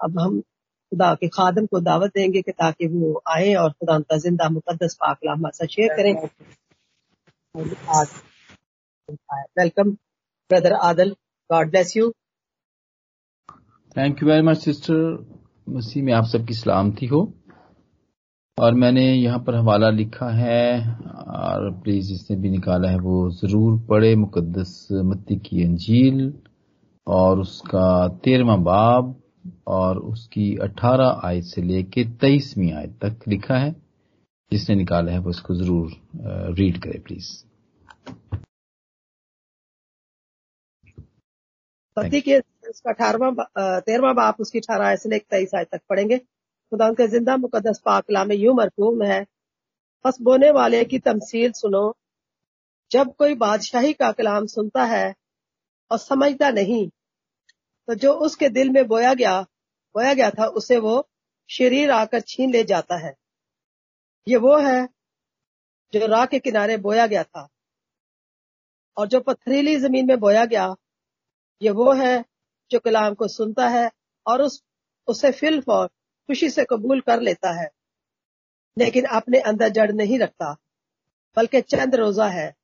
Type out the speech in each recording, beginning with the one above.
अब हम खुदा के खादम को दावत देंगे कि ताकि वो आए और खुदा का ज़िंदा मुकदस पाकला हमारे साथ शेयर करें। Welcome brother Adal God bless you thank you very much sister मसीह में आप सबकी सलामती हो। और मैंने यहाँ पर हवाला लिखा है, और प्लीज़ जिसने भी निकाला है वो ज़रूर पढ़े मुकदस मत्ती की अंजील, और उसका तेरवा बाब। और उसकी अठारह आयत से लेके तेईसवीं आयत तक लिखा है। जिसने निकाला है वो इसको ज़रूर रीड करें प्लीज़ पति के उसका अठारवा तेरहवा बाप उसकी अठारह आयत से लेकर तेईस आयत तक पढ़ेंगे। खुदा के ज़िंदा मुकदस पाकला में यूँ मरकूम है बस बोने वाले की तमसील सुनो। जब कोई बादशाही का कलाम सुनता है और समझता नहीं तो जो उसके दिल में बोया गया बोया गया था, उसे वो शरीर आकर छीन ले जाता है। ये वो है जो राह के किनारे बोया गया था। और जो पथरीली ज़मीन में बोया गया, ये वो है जो कलाम को सुनता है और उस, उसे फिल और खुशी से कबूल कर लेता है। लेकिन अपने अंदर जड़ नहीं रखता, बल्कि चंद रोजा है।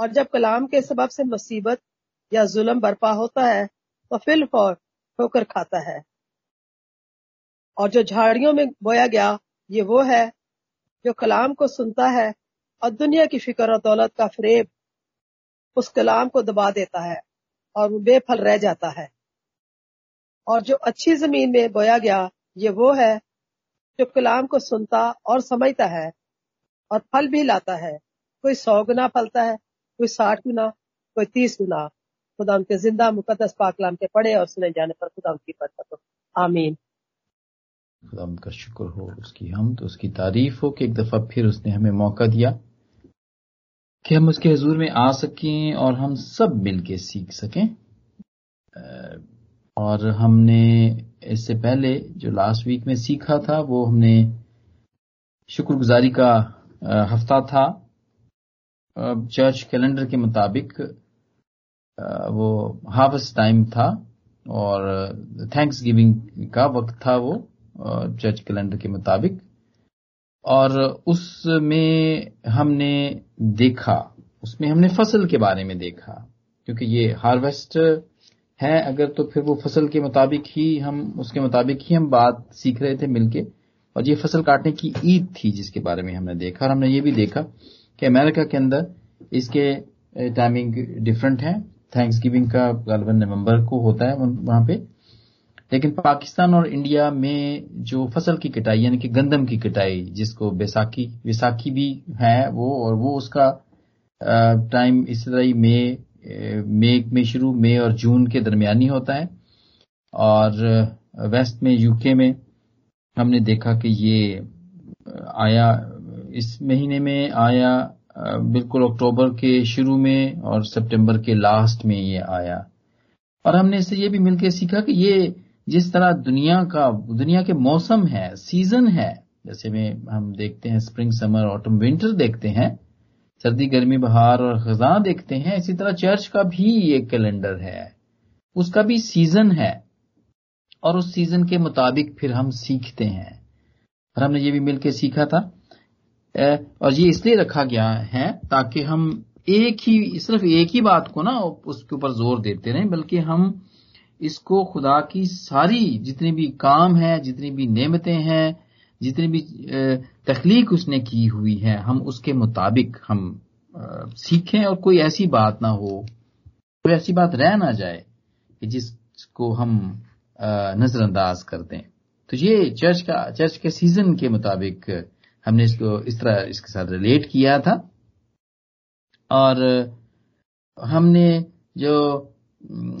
और जब कलाम के सबब से मुसीबत या जुल्म बर्पा होता है तो फिल फौर ठोकर खाता है। और जो झाड़ियों में बोया गया, ये वो है, जो कलाम को सुनता है और दुनिया की फ़िक्र और दौलत का फरेब उस कलाम को दबा देता है और वो बेफल रह जाता है। और जो अच्छी ज़मीन में बोया गया, ये वो है, जो कलाम को सुनता और समझता है और फल भी लाता है। कोई सौ गुना फलता है, कोई साठ गुना, कोई तीस गुना। खुदा के ज़िंदा मुकदस पाकलाम के पढ़े और सुने जाने पर खुदा की बरकत हो। आमीन। खुदा का शुक्र हो उसकी हम तो उसकी तारीफ़ हो कि एक दफ़ा फिर उसने हमें मौका दिया कि हम उसके हजूर में आ सकें और हम सब मिलके सीख सकें। और हमने इससे पहले जो लास्ट वीक में सीखा था, वो हमने शुक्रगुजारी का हफ़्ता था। चर्च कैलेंडर के मुताबिक वो हार्वेस्ट टाइम था और थैंक्स गिविंग का वक्त था वो चर्च कैलेंडर के मुताबिक। और उसमें हमने देखा, उसमें हमने फ़सल के बारे में देखा, क्योंकि ये हार्वेस्ट है, अगर तो फिर वो फ़सल के मुताबिक ही हम, उसके मुताबिक ही हम बात सीख रहे थे मिलके। और ये फ़सल काटने की ईद थी जिसके बारे में हमने देखा, और हमने ये भी देखा कि अमेरिका के अंदर इसके टाइमिंग डिफरेंट है। थैंक्स गिविंग का गालबन नवंबर को होता है वहाँ पे। लेकिन पाकिस्तान और इंडिया में जो फ़सल की कटाई, यानी कि गंदम की कटाई, जिसको बैसाखी विसाखी भी है वो, और वो उसका टाइम इस तरह ही मई मई में शुरू, मई और जून के दरमियानी होता है। और वेस्ट में यूके में हमने देखा कि ये आया, इस महीने में आया बिल्कुल अक्टूबर के शुरू में और सितंबर के लास्ट में ये आया। और हमने इससे ये भी मिलकर सीखा कि ये जिस तरह दुनिया का, दुनिया के मौसम है सीज़न है, जैसे में हम देखते हैं स्प्रिंग समर ऑटम विंटर देखते हैं, सर्दी, गर्मी, बहार और खजा देखते हैं, इसी तरह चर्च का भी एक कैलेंडर है, उसका भी सीज़न है, और उस सीज़न के मुताबिक फिर हम सीखते हैं। और हमने ये भी मिलकर सीखा था और ये इसलिए रखा गया है ताकि हम एक ही, सिर्फ़ एक ही बात को ना उसके ऊपर ज़ोर देते रहें, बल्कि हम इसको खुदा की सारी जितनी भी काम है, जितनी भी नेमतें हैं, जितनी भी तखलीक उसने की हुई है, हम उसके मुताबिक हम सीखें और कोई ऐसी बात ना हो, कोई ऐसी बात रह ना जाए कि जिसको हम नजरअंदाज कर दें। तो ये चर्च का, चर्च के सीज़न के मुताबिक हमने इसको, इस तरह इसके साथ रिलेट किया था। और हमने जो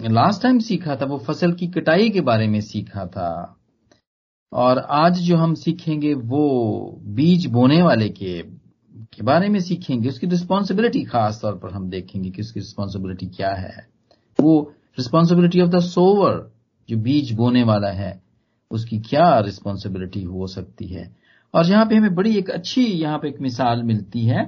लास्ट टाइम सीखा था, वो फ़सल की कटाई के बारे में सीखा था। और आज जो हम सीखेंगे, वो बीज बोने वाले के के बारे में सीखेंगे। उसकी रिस्पॉन्सिबिलिटी खास तौर पर हम देखेंगे कि उसकी रिस्पॉन्सिबिलिटी क्या है। वो रिस्पॉन्सिबिलिटी ऑफ़ द सोवर जो बीज बोने वाला है, उसकी क्या रिस्पॉन्सिबिलिटी हो सकती है। और यहाँ पे हमें बड़ी एक अच्छी यहाँ पे एक मिसाल मिलती है,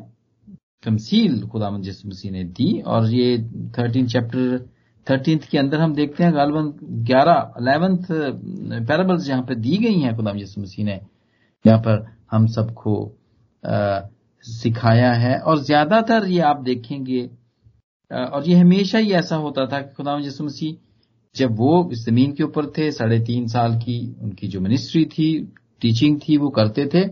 तमसील खुदा मसीह ने दी, और ये थर्टीन चैप्टर थर्टींथ के अंदर हम देखते हैं, गालबन ग्यारह अलेवेंथ पैराबल्स जहाँ पर दी गई हैं यसु मसीह ने, यहाँ पर हम सबको सिखाया है। और ज़्यादातर ये आप देखेंगे और ये हमेशा ही ऐसा होता था कि यसु मसीह जब वो इस ज़मीन के ऊपर थे, साढ़े तीन साल की, उनकी जो मिनिस्ट्री थी टीचिंग थी, वो करते थे।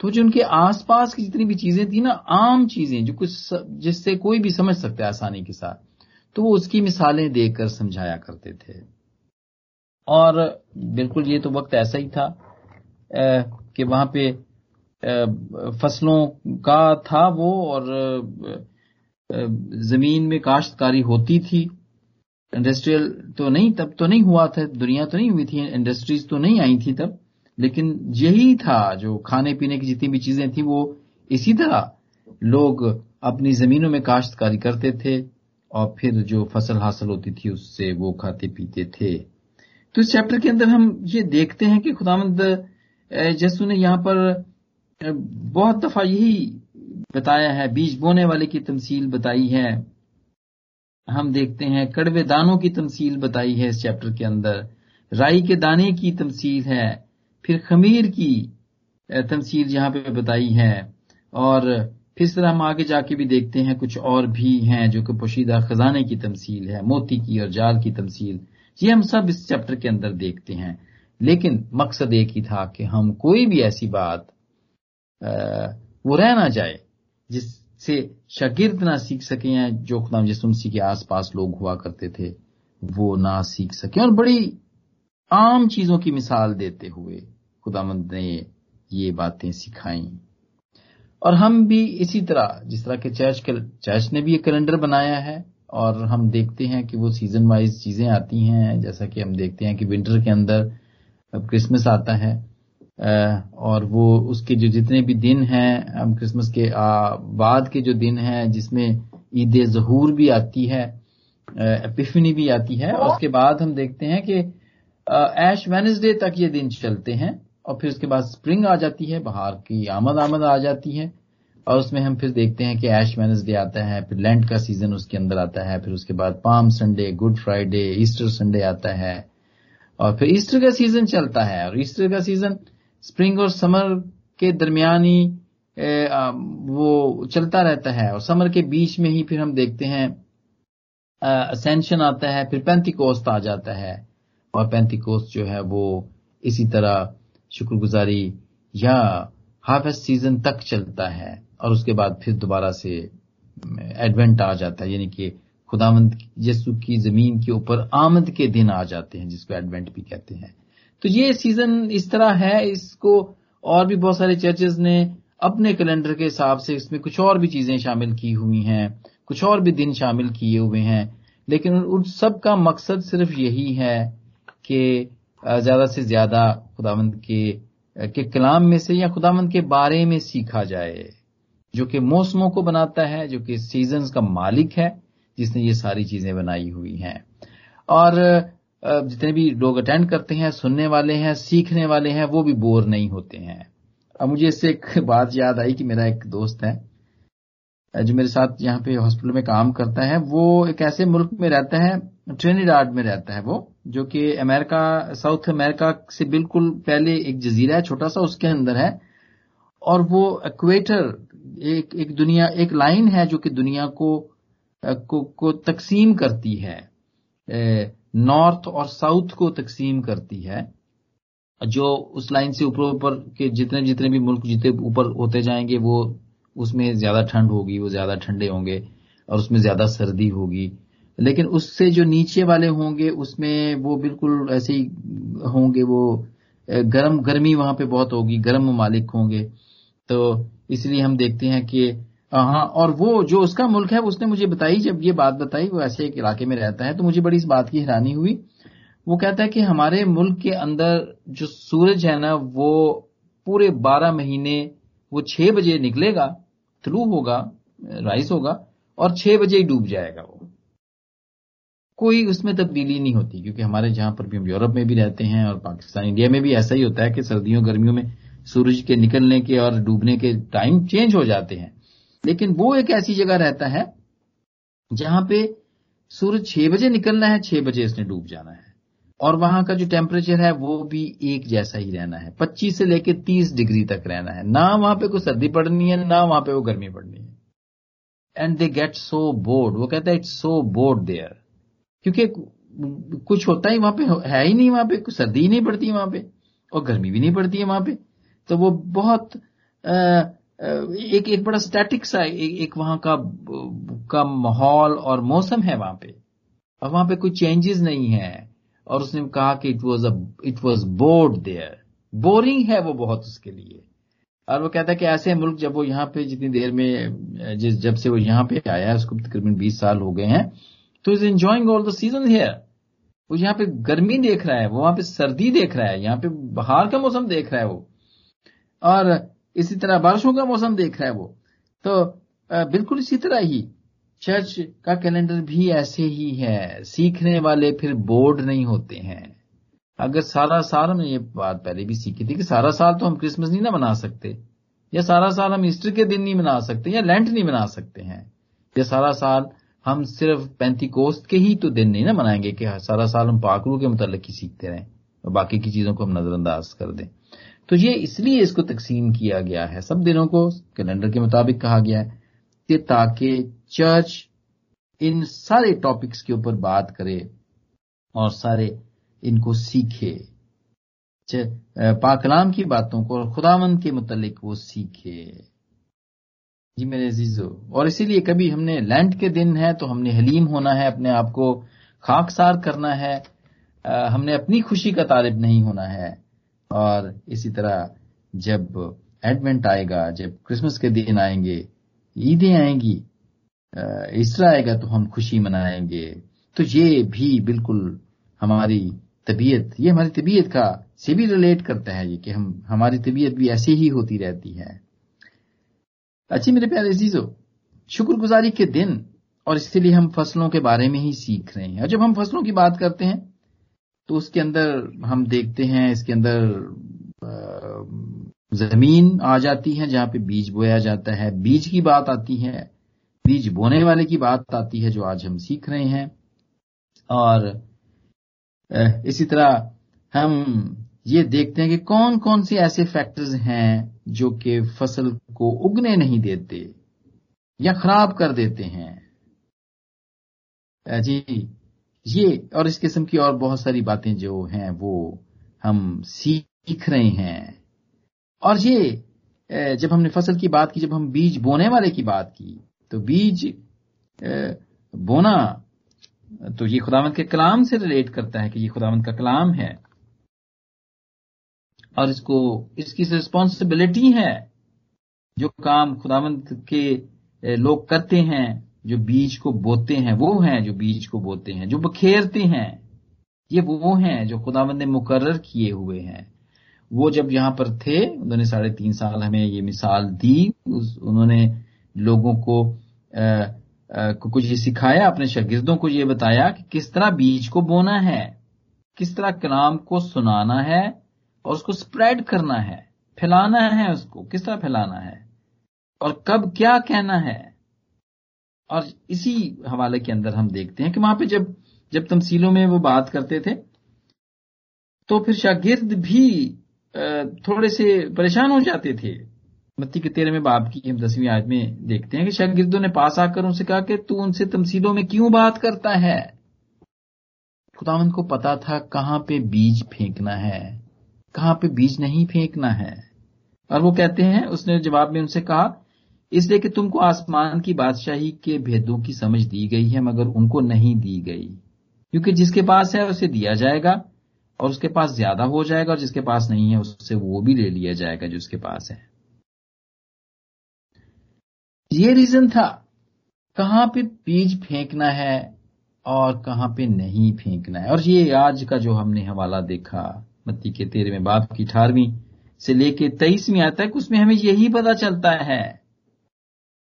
तो जो उनके आसपास की जितनी भी चीज़ें थी ना, आम चीज़ें, जो कुछ जिससे कोई भी समझ सकता है आसानी के साथ तो वो उसकी मिसालें देकर समझाया करते थे। और बिल्कुल ये तो वक्त ऐसा ही था कि वहाँ पे फ़सलों का था वो, और ज़मीन में काश्तकारी होती थी। इंडस्ट्रियल तो नहीं, तब तो नहीं हुआ था, दुनिया तो नहीं हुई थी, इंडस्ट्रीज़ तो नहीं आई थी तब। लेकिन यही था जो खाने पीने की जितनी भी चीज़ें थी, वो इसी तरह लोग अपनी जमीनों में काश्तकारी करते थे और फिर जो फ़सल हासिल होती थी, उससे वो खाते पीते थे। तो इस चैप्टर के अंदर हम ये देखते हैं कि खुदामंद जसू ने यहाँ पर बहुत दफ़ा यही बताया है, बीज बोने वाले की तमसील बताई है। हम देखते हैं, कड़वे दानों की तमसील बताई है इस चैप्टर के अंदर। राई के दाने की तमसील है। फिर खमीर की तमसील यहाँ पे बताई है। और फिर इस तरह हम आगे जाके भी देखते हैं, कुछ और भी हैं जो कि पोशीदा खजाने की तमसील है, मोती की और जाल की तमसील। ये हम सब इस चैप्टर के अंदर देखते हैं। लेकिन मकसद एक ही था कि हम कोई भी ऐसी बात वो रह ना जाए, जिससे शागिर्द ना सीख सके या जो खुदाम यसुमसी के आसपास लोग हुआ करते थे, वो ना सीख सके। और बड़ी आम चीज़ों की मिसाल देते हुए खुदामंद ने ये बातें सिखाई। और हम भी इसी तरह जिस तरह के चर्च के चर्च ने भी एक कैलेंडर बनाया है और हम देखते हैं कि वो सीज़न वाइज चीज़ें आती हैं जैसा कि हम देखते हैं कि विंटर के अंदर अब क्रिसमस आता है और वो उसके जो जितने भी दिन हैं हम क्रिसमस के बाद के जो दिन हैं जिसमें ईद जहूर भी आती है एपिफनी भी आती है और उसके बाद हम देखते हैं कि एश वेनेसडे तक ये दिन चलते हैं और फिर उसके बाद स्प्रिंग आ जाती है, बाहर की आमद आमद आ जाती है और उसमें हम फिर देखते हैं कि एश वेनेसडे आता है, फिर लैंड का सीज़न उसके अंदर आता है, फिर उसके बाद Palm Sunday Good Friday Easter Sunday आता है और फिर ईस्टर का सीज़न चलता है और ईस्टर का सीज़न स्प्रिंग और समर के दरमियानी वो चलता रहता है और समर के बीच में ही फिर हम देखते हैं असेंशन आता है, फिर पैंतीकोस्त आ जाता है। और पैंतीकोस्त जो है वो इसी तरह शुक्रगुजारी या हार्वेस्ट सीज़न तक चलता है और उसके बाद फिर दोबारा से एडवेंट आ जाता है। यानी कि खुदावंत यसु की ज़मीन के ऊपर आमद के दिन आ जाते हैं, जिसको एडवेंट भी कहते हैं। तो ये सीज़न इस तरह है। इसको और भी बहुत सारे चर्चेज ने अपने कैलेंडर के हिसाब से इसमें कुछ और भी चीज़ें शामिल की हुई हैं, कुछ और भी दिन शामिल किए हुए हैं। लेकिन उन सब का मकसद सिर्फ़ यही है कि ज़्यादा से ज़्यादा खुदावंत के के कलाम में से या खुदावंत के बारे में सीखा जाए, जो कि मौसमों को बनाता है, जो कि सीज़न का मालिक है, जिसने ये सारी चीज़ें बनाई हुई हैं। और जितने भी लोग अटेंड करते हैं, सुनने वाले हैं, सीखने वाले हैं, वो भी बोर नहीं होते हैं। अब मुझे इससे एक बात याद आई कि मेरा एक दोस्त है जो मेरे साथ यहाँ पे हॉस्पिटल में काम करता है वो एक ऐसे मुल्क में रहता है ट्रेनिडाड में रहता है वो जो कि अमेरिका साउथ अमेरिका से बिल्कुल पहले एक जजीरा है छोटा सा उसके अंदर है और वो इक्वेटर एक एक दुनिया एक लाइन है जो कि दुनिया को को, को तकसीम करती है नॉर्थ और साउथ को तकसीम करती है जो उस लाइन से ऊपर ऊपर के जितने जितने भी मुल्क जितने ऊपर होते जाएँगे वो उसमें ज़्यादा ठंड होगी, वो ज़्यादा ठंडे होंगे और उसमें ज़्यादा सर्दी होगी। लेकिन उससे जो नीचे वाले होंगे, उसमें वो बिल्कुल ऐसे ही होंगे, वो गर्म, गर्मी वहाँ पे बहुत होगी, गर्म ममालिक होंगे। तो इसलिए हम देखते हैं कि हाँ और वो जो उसका मुल्क है, उसने मुझे बताई, जब ये बात बताई, वो ऐसे एक इलाके में रहता है तो मुझे बड़ी इस बात की हैरानी हुई। वो कहता है कि हमारे मुल्क के अंदर जो सूरज है ना, वो पूरे बारह महीने, वो छह बजे निकलेगा थ्रू होगा राइस होगा और छह बजे ही डूब जाएगा वो। कोई उसमें तब्दीली नहीं होती क्योंकि हमारे जहाँ पर भी हम यूरोप में भी रहते हैं और पाकिस्तान, इंडिया में भी ऐसा ही होता है कि सर्दियों, गर्मियों में सूरज के निकलने के और डूबने के टाइम चेंज हो जाते हैं। लेकिन वो एक ऐसी जगह रहता है जहाँ पे सूरज छह बजे निकलना है, छह बजे इसने डूब जाना है। और वहाँ का जो टेम्परेचर है वो भी एक जैसा ही रहना है। 25 से लेकर 30 डिग्री तक रहना है। ना वहाँ पे कोई सर्दी पड़नी है ना वहाँ पे वो गर्मी पड़नी है। And they get so bored वो कहता है इट्स सो बोर्ड देयर क्योंकि कुछ होता ही वहाँ पे है ही नहीं वहाँ पे कुछ सर्दी ही नहीं पड़ती वहाँ पे और गर्मी भी नहीं पड़ती है वहाँ पे। तो वो बहुत आ, एक एक बड़ा स्टैटिक सा एक, एक वहाँ का का माहौल और मौसम है वहाँ पे। और वहाँ पे कोई चेंजेस नहीं है। और उसने कहा कि it was it was bored there boring है वो बहुत उसके लिए। और वो कहता है कि ऐसे मुल्क जब वो यहाँ पे जितनी देर में, जिस, जब से वो यहाँ पे आया है, उसको तकरीबन बीस साल हो गए हैं तो is enjoying all the season here वो यहाँ पे गर्मी देख रहा है, वो वहाँ पे सर्दी देख रहा है, यहाँ पे बाहर का मौसम देख रहा है वो। और इसी तरह बारिशों का मौसम देख रहा है वो। तो बिल्कुल इसी तरह ही चर्च का कैलेंडर भी ऐसे ही है। सीखने वाले फिर बोर्ड नहीं होते हैं। अगर सारा साल हमने ये बात पहले भी सीखी थी कि सारा साल तो हम क्रिसमस नहीं ना मना सकते, या सारा साल हम ईस्टर के दिन नहीं मना सकते, या लेंट नहीं मना सकते हैं, या सारा साल हम सिर्फ़ पैंती कोस्त के ही तो दिन नहीं ना मनाएँगे कि सारा साल हम पाकरू के मुतल ही सीखते रहें, और बाकी की चीज़ों को हम नजरअंदाज कर दें। तो ये इसलिए इसको तकसीम किया गया है। सब दिनों को कैलेंडर के मुताबिक कहा गया है। कि ताकि चर्च इन सारे टॉपिक्स के ऊपर बात करे और सारे इनको सीखे। पाकलाम की बातों को और खुदावंद के मुतलिक वो सीखे। जी मेरे अजीजो, और इसीलिए कभी हमने लैंड के दिन है तो हमने हलीम होना है, अपने आप को खाकसार करना है हमने अपनी खुशी का तालिब नहीं होना है। और इसी तरह जब एडवेंट आएगा, जब क्रिसमस के दिन आएँगे ईदें आएँगी ईस्टर आएगा तो हम खुशी मनाएँगे। तो ये भी बिल्कुल हमारी तबीयत, ये हमारी तबीयत का से भी रिलेट करता है ये कि हम, हमारी तबीयत भी ऐसी ही होती रहती है। अच्छी मेरे प्यारे अजीजो, शुक्रगुजारी के दिन और इसलिए हम फ़सलों के बारे में ही सीख रहे हैं। और जब हम फ़सलों की बात करते हैं तो उसके अंदर हम देखते हैं, इसके अंदर ज़मीन आ जाती है जहाँ पे बीज बोया जाता है। बीज की बात आती है, बीज बोने वाले की बात आती है जो आज हम सीख रहे हैं। और इसी तरह हम ये देखते हैं कि कौन कौन से ऐसे फैक्टर्स हैं जो कि फ़सल को उगने नहीं देते या खराब कर देते हैं। जी, ये और इस किस्म की और बहुत सारी बातें जो हैं वो हम सीख रहे हैं। और ये जब हमने फ़सल की बात की, जब हम बीज बोने वाले की बात की तो बीज बोना तो ये खुदावंत के कलाम से रिलेट करता है कि ये खुदावंत का कलाम है। और इसको, इसकी रिस्पॉन्सिबिलिटी है, जो काम खुदावंत के लोग करते हैं, जो बीज को बोते हैं, वो हैं जो बीज को बोते हैं, जो बखेरते हैं, ये वो हैं जो खुदावंत ने मुकर्र किए हुए हैं। वो जब यहाँ पर थे उन्होंने साढ़े तीन साल हमें ये मिसाल दी उस, उन्होंने लोगों को आ, आ, कुछ ये सिखाया अपने शागिर्दों को ये बताया कि किस तरह बीज को बोना है किस तरह कलाम को सुनाना है और उसको स्प्रेड करना है फैलाना है उसको किस तरह फैलाना है और कब क्या कहना है। और इसी हवाले के अंदर हम देखते हैं कि वहाँ पे जब जब तमसीलों में वो बात करते थे तो फिर शागिर्द भी थोड़े से परेशान हो जाते थे। मत्ती के तेरहवें बाप की हम दसवीं आज में देखते हैं कि शागिर्दों ने पास आकर उनसे कहा कि तू उनसे तमसीलों में क्यों बात करता है? खुदावंत को पता था कहाँ पे बीज फेंकना है, कहाँ पे बीज नहीं फेंकना है। और वो कहते हैं, उसने जवाब में उनसे कहा, इसलिए कि तुमको आसमान की बादशाही के भेदों की समझ दी गई है, मगर उनको नहीं दी गई, क्योंकि जिसके पास है उसे दिया जाएगा। और उसके पास ज़्यादा हो जाएगा और जिसके पास नहीं है उससे वो भी ले लिया जाएगा जो उसके पास है। ये रीजन था कहाँ पे बीज फेंकना है और कहाँ पे नहीं फेंकना है। और ये आज का जो हमने हवाला देखा मत्ती के तेरहवें बाप की अठारहवीं से लेके तेईसवीं आता है उसमें हमें यही पता चलता है।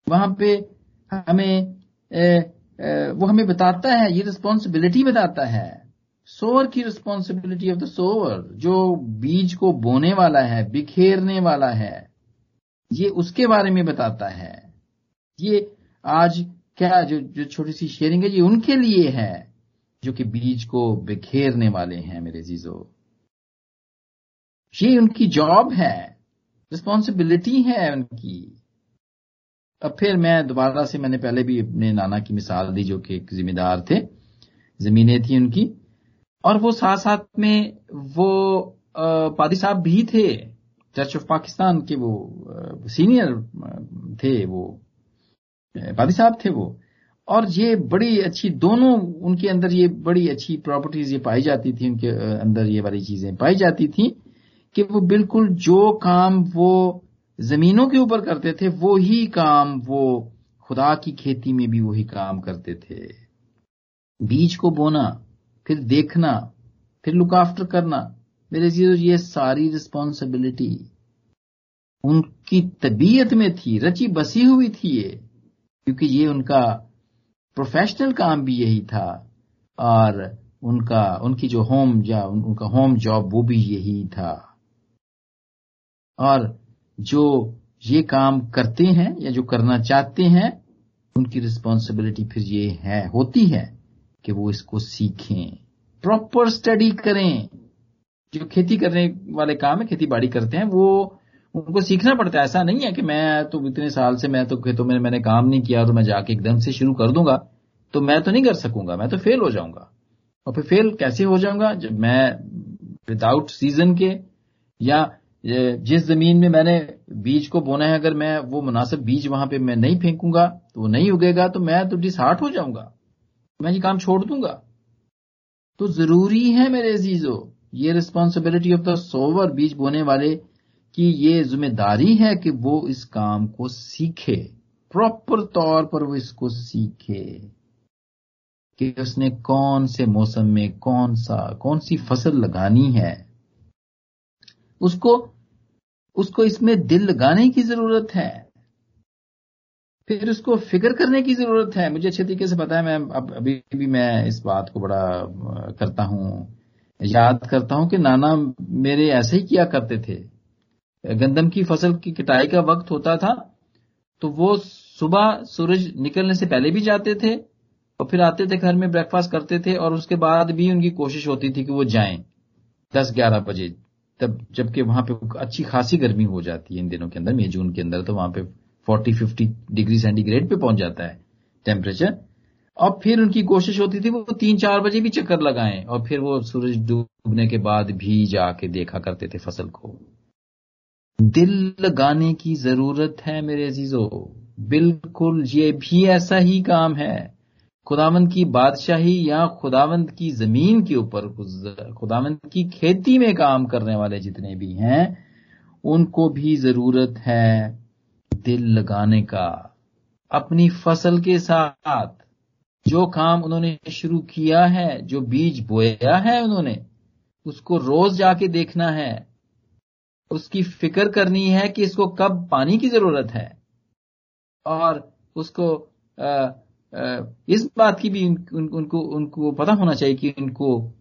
वहाँ पे हमें ए, ए, वो हमें बताता है ये रिस्पॉन्सिबिलिटी बताता है। सोवर की रिस्पॉन्सिबिलिटी ऑफ़ द सोवर, जो बीज को बोने वाला है, बिखेरने वाला है, ये उसके बारे में बताता है। ये आज क्या जो जो छोटी सी शेयरिंग है, ये उनके लिए है, जो कि बीज को बिखेरने वाले हैं, मेरे जीजो। ये उनकी जॉब है, रिस्पॉन्सिबिलिटी है उनकी। अब फिर मैं दोबारा से, मैंने पहले भी अपने नाना की मिसाल दी, जो कि एक जिम्मेदार थे, जमीनें थी उनकी। और वो साथ साथ में वो पादी साहब भी थे चर्च ऑफ़ पाकिस्तान के वो सीनियर थे वो पादी साहब थे वो। और ये बड़ी अच्छी, दोनों उनके अंदर ये बड़ी अच्छी प्रॉपर्टीज़ ये पाई जाती थी, उनके अंदर ये वाली चीज़ें पाई जाती थी कि वो बिल्कुल जो काम वो जमीनों के ऊपर करते थे, वो ही काम वो खुदा की खेती में भी वही काम करते थे। बीज को बोना फिर देखना, फिर लुक आफ्टर करना। मेरे ज़ीरो ये सारी रिस्पॉन्सिबिलिटी उनकी तबीयत में थी, रची बसी हुई थी ये। क्योंकि ये उनका प्रोफेशनल काम भी यही था, और उनका, उनकी जो होम या उनका होम जॉब वो भी यही था। और जो ये काम करते हैं या जो करना चाहते हैं, उनकी रिस्पॉन्सिबिलिटी फिर ये है, होती है। कि वो इसको सीखें। प्रॉपर स्टडी करें। जो खेती करने वाले काम है, खेती बाड़ी करते हैं, वो, उनको सीखना पड़ता है। ऐसा नहीं है कि मैं तो इतने साल से मैं तो खेतों में मैंने काम नहीं किया तो मैं जाके एकदम से शुरू कर दूँगा तो मैं तो नहीं कर सकूँगा, मैं तो फेल हो जाऊँगा। और फिर फेल कैसे हो जाऊँगा? जब मैं विदाउट सीज़न के या, जिस ज़मीन में मैंने बीज को बोना है, अगर मैं वो मुनासिब बीज वहाँ पे मैं नहीं फेंकूँगा तो वो नहीं उगेगा तो मैं तो डिसहार्ट हो जाऊँगा। मैं ये काम छोड़ दूँगा। तो ज़रूरी है मेरे अजीजो, ये रिस्पॉन्सिबिलिटी ऑफ़ द सोवर बीज बोने वाले, की ये ज़िम्मेदारी है कि वो इस काम को सीखे। प्रॉपर तौर पर वो इसको सीखे कि उसने कौन से मौसम में कौन सा, कौन सी फ़सल लगानी है। उसको उसको इसमें दिल लगाने की ज़रूरत है। फिर उसको फ़िक्र करने की ज़रूरत है। मुझे अच्छे तरीके से पता है, मैं अब अभी भी मैं इस बात को बड़ा करता हूँ, याद करता हूँ कि नाना मेरे ऐसे ही किया करते थे। गंदम की फ़सल की कटाई का वक्त होता था तो वो सुबह सूरज निकलने से पहले भी जाते थे और फिर आते थे घर में ब्रेकफास्ट करते थे और उसके बाद भी उनकी कोशिश होती थी कि वो जाएँ। दस ग्यारह बजे, तब जबकि वहाँ पे अच्छी खासी गर्मी हो जाती है इन दिनों के अंदर, मई जून के अंदर तो वहाँ पे फोर्टी फिफ्टी डिग्री सेंटीग्रेड पे पहुँच जाता है टेम्परेचर और फिर उनकी कोशिश होती थी वो तीन चार बजे भी चक्कर लगाएँ और फिर वो सूरज डूबने के बाद भी जाके देखा करते थे फ़सल को। दिल लगाने की ज़रूरत है मेरे अजीजों। बिल्कुल, ये भी ऐसा ही काम है। खुदावंद की बादशाही या खुदावंद की ज़मीन के ऊपर खुदावंद की खेती में काम करने वाले जितने भी हैं, उनको भी ज़रूरत है। दिल लगाने का अपनी फ़सल के साथ जो काम उन्होंने शुरू किया है जो बीज बोया है उन्होंने उसको रोज जाके देखना है। उसकी फ़िक्र करनी है कि इसको कब पानी की ज़रूरत है। और उसको आ, आ, इस बात की भी उन, उन, उनको उनको पता होना चाहिए कि उनको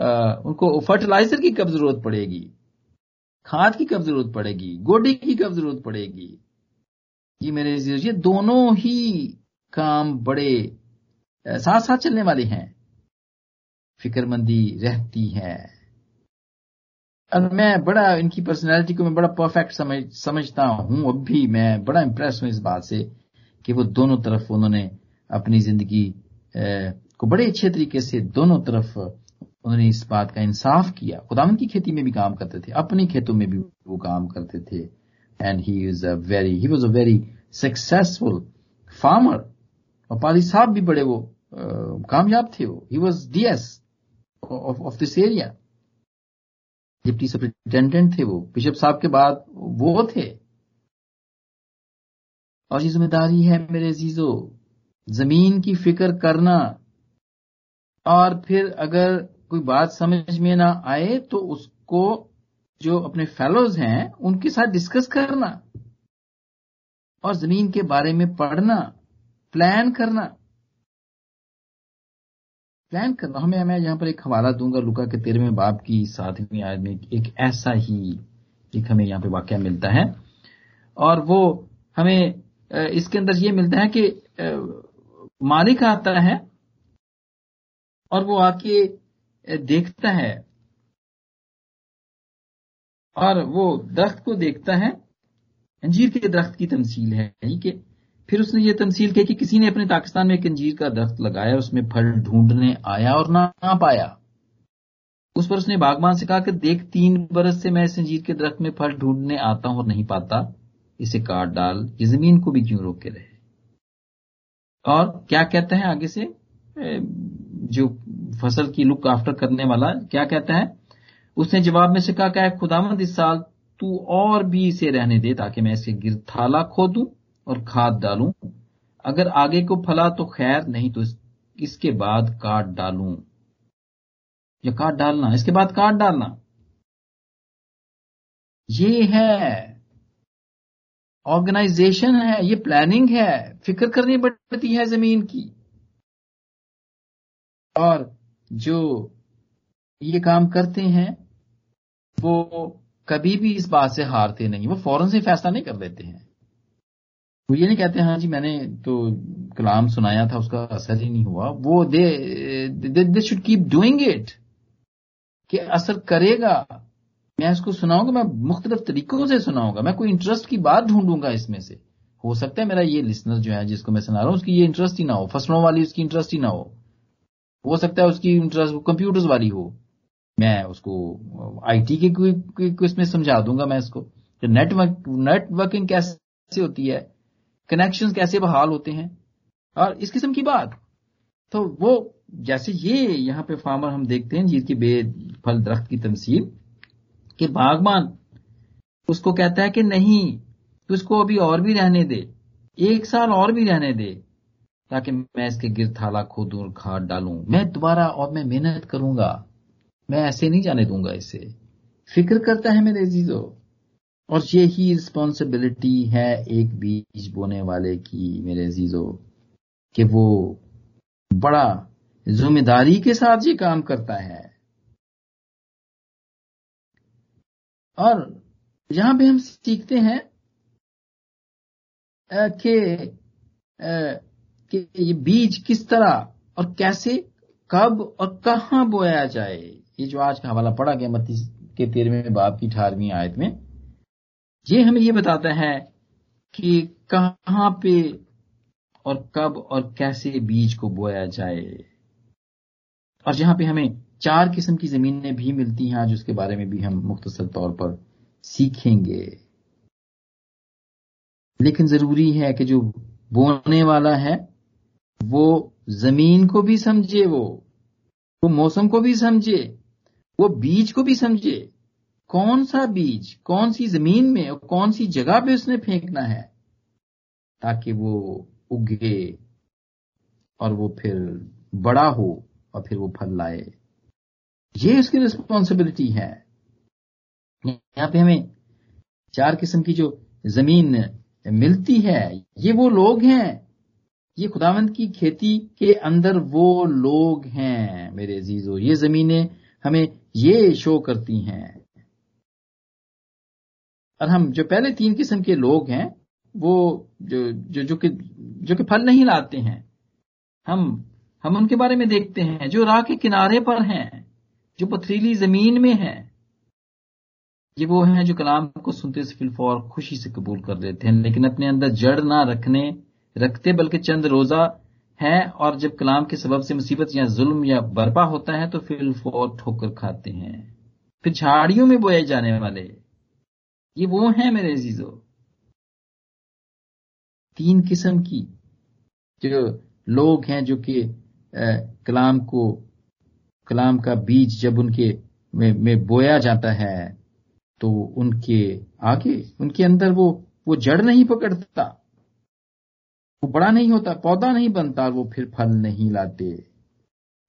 आ, उनको फर्टिलाइज़र की कब ज़रूरत पड़ेगी। खाद की कब ज़रूरत पड़ेगी? गोडी की कब ज़रूरत पड़ेगी? ये मेरे ये दोनों ही काम बड़े साथ साथ चलने वाले हैं। फिक्रमंदी रहती है। और मैं बड़ा, इनकी पर्सनैलिटी को मैं बड़ा परफेक्ट समझ, समझता हूँ। अब भी मैं बड़ा इंप्रेस हूँ इस बात से कि वो दोनों तरफ़ उन्होंने अपनी ज़िंदगी को बड़े अच्छे तरीके से दोनों तरफ़ उन्होंने इस बात का इंसाफ किया। खुदावन की खेती में भी काम करते थे, अपनी खेतों में भी वो काम करते थे। And he is a very he was a very successful farmer और पाली साहब भी बड़े वो कामयाब थे वो। He was DS of this area deputy superintendent थे वो। बिशप साहब के बाद वो थे। और ये ज़िम्मेदारी है मेरे जीजो ज़मीन की फ़िक्र करना। और फिर अगर कोई बात समझ में ना आए तो उसको जो अपने फेलोज हैं, उनके साथ डिस्कस करना। और ज़मीन के बारे में पढ़ना प्लान करना। प्लान करना। हमें मैं यहाँ पर एक हवाला दूँगा लुका के तेरहवें बाप की सातवीं आयत में एक ऐसा ही, एक हमें यहाँ पे वाक्य मिलता है। और वो हमें इसके अंदर ये मिलता है कि मालिक आता है और वो आके देखता है। और वो दरख्त को देखता है अंजीर के दरख्त की तमसील है कि फिर उसने ये तमसील की कि किसी ने अपने पाकिस्तान में एक अंजीर का दरख्त लगाया उसमें फल ढूँढने आया और ना, ना पाया। उस पर उसने बागबान से कहा कि देख तीन बरस से मैं इस अंजीर के दरख्त में फल ढूँढने आता हूँ और नहीं पाता। इसे काट डाल ये ज़मीन को भी क्यों रोके रहे? और क्या कहता है आगे से? जो फ़सल की लुक आफ्टर करने वाला क्या कहता है? उसने जवाब में से कहा, क्या खुदामंद इस साल तू और भी इसे रहने दे ताकि मैं इसे गिरथाला खोदूं और खाद डालूं? अगर आगे को फला तो खैर, नहीं तो इसके बाद काट डालूं। या काट डालना, इसके बाद काट डालना। ये है, ऑर्गेनाइजेशन है, ये प्लानिंग है, फ़िक्र करनी पड़ती है ज़मीन की। और जो ये काम करते हैं, वो कभी भी इस बात से हारते नहीं, वो फ़ौरन से फैसला नहीं कर देते हैं। वो ये नहीं कहते हाँ जी, मैंने तो कलाम सुनाया था, उसका असर ही नहीं हुआ। वो they they should keep doing it कि असर करेगा। मैं इसको सुनाऊँगा, मैं मुख्तलिफ़ तरीकों से सुनाऊँगा, मैं कोई इंटरेस्ट की बात ढूंढूँगा इसमें से। हो सकता है मेरा ये लिसनर जो है, जिसको मैं सुना रहा हूँ, उसकी ये इंटरेस्ट ही ना हो, फ़सलों वाली उसकी इंटरेस्ट ही ना हो। हो सकता है उसकी इंटरेस्ट कंप्यूटर्स वाली हो। मैं उसको आईटी के इसमें समझा दूँगा मैं इसको। नेटवर्क नेटवर्किंग कैसे होती है? कनेक्शन कैसे बहाल होते हैं? और इस किस्म की बात। तो वो, जैसे ये यहाँ पे फार्मर हम देखते हैं, जिसकी बेद, फल, दरख्त की तमसील, कि बागबान, उसको कहता है कि नहीं तो इसको अभी और भी रहने दे, एक साल और भी रहने दे, ताकि मैं इसके गिर थाला खोदूं खाद डालूं। मैं दोबारा और मैं मेहनत करूँगा। मैं ऐसे नहीं जाने दूँगा इसे। फ़िक्र करता है मेरे जीजो। और ये ही रिस्पॉन्सिबिलिटी है एक बीज बोने वाले की मेरे जीजो, कि वो बड़ा ज़िम्मेदारी के साथ ये काम करता है। और यहाँ पे हम सीखते हैं कि कि ये बीज किस तरह और कैसे, कब और कहाँ बोया जाए। ये जो आज का हवाला पढ़ा गया, मत्ती के तेरहवें बाप की अठारहवीं आयत में, ये हमें ये बताता है कि कहाँ पे और कब और कैसे बीज को बोया जाए। और जहाँ पे हमें चार किस्म की जमीनें भी मिलती हैं, आज उसके बारे में भी हम मुख्तसर तौर पर सीखेंगे। लेकिन ज़रूरी है कि जो बोने वाला है, वो ज़मीन को भी समझे, वो वो मौसम को भी समझे वो बीज को भी समझे कौन सा बीज, कौन सी ज़मीन में और कौन सी जगह पे उसने फेंकना है ताकि वो उगे और वो फिर बड़ा हो और फिर वो फल लाए। ये उसकी रिस्पॉन्सिबिलिटी है। यहाँ पे हमें चार किस्म की जो ज़मीन मिलती है, ये वो लोग हैं। ये खुदावंत की खेती के अंदर वो लोग हैं, मेरे अजीजों। ये जमीनें हमें ये शो करती हैं। और हम जो पहले तीन किस्म के लोग हैं, वो जो जो जो कि जो कि फल नहीं लाते हैं, हम हम उनके बारे में देखते हैं, जो राह के किनारे पर हैं, जो पथरीली ज़मीन में हैं, ये वो हैं जो कलाम को सुनते से फिलफौर खुशी से कबूल कर लेते हैं, लेकिन अपने अंदर जड़ ना रखने, रखते बल्कि चंद रोजा है और जब कलाम के सबब से मुसीबत या जुल्म या बर्पा होता है तो फिर फिलफौर ठोकर खाते हैं। फिर झाड़ियों में बोए जाने वाले। ये वो हैं मेरे अजीजो। तीन किस्म की जो लोग हैं जो कि कलाम को कलाम का बीज जब उनके में, में बोया जाता है तो उनके आगे उनके अंदर वो वो जड़ नहीं पकड़ता। वो बड़ा नहीं होता, पौधा नहीं बनता, वो फिर फल नहीं लाते।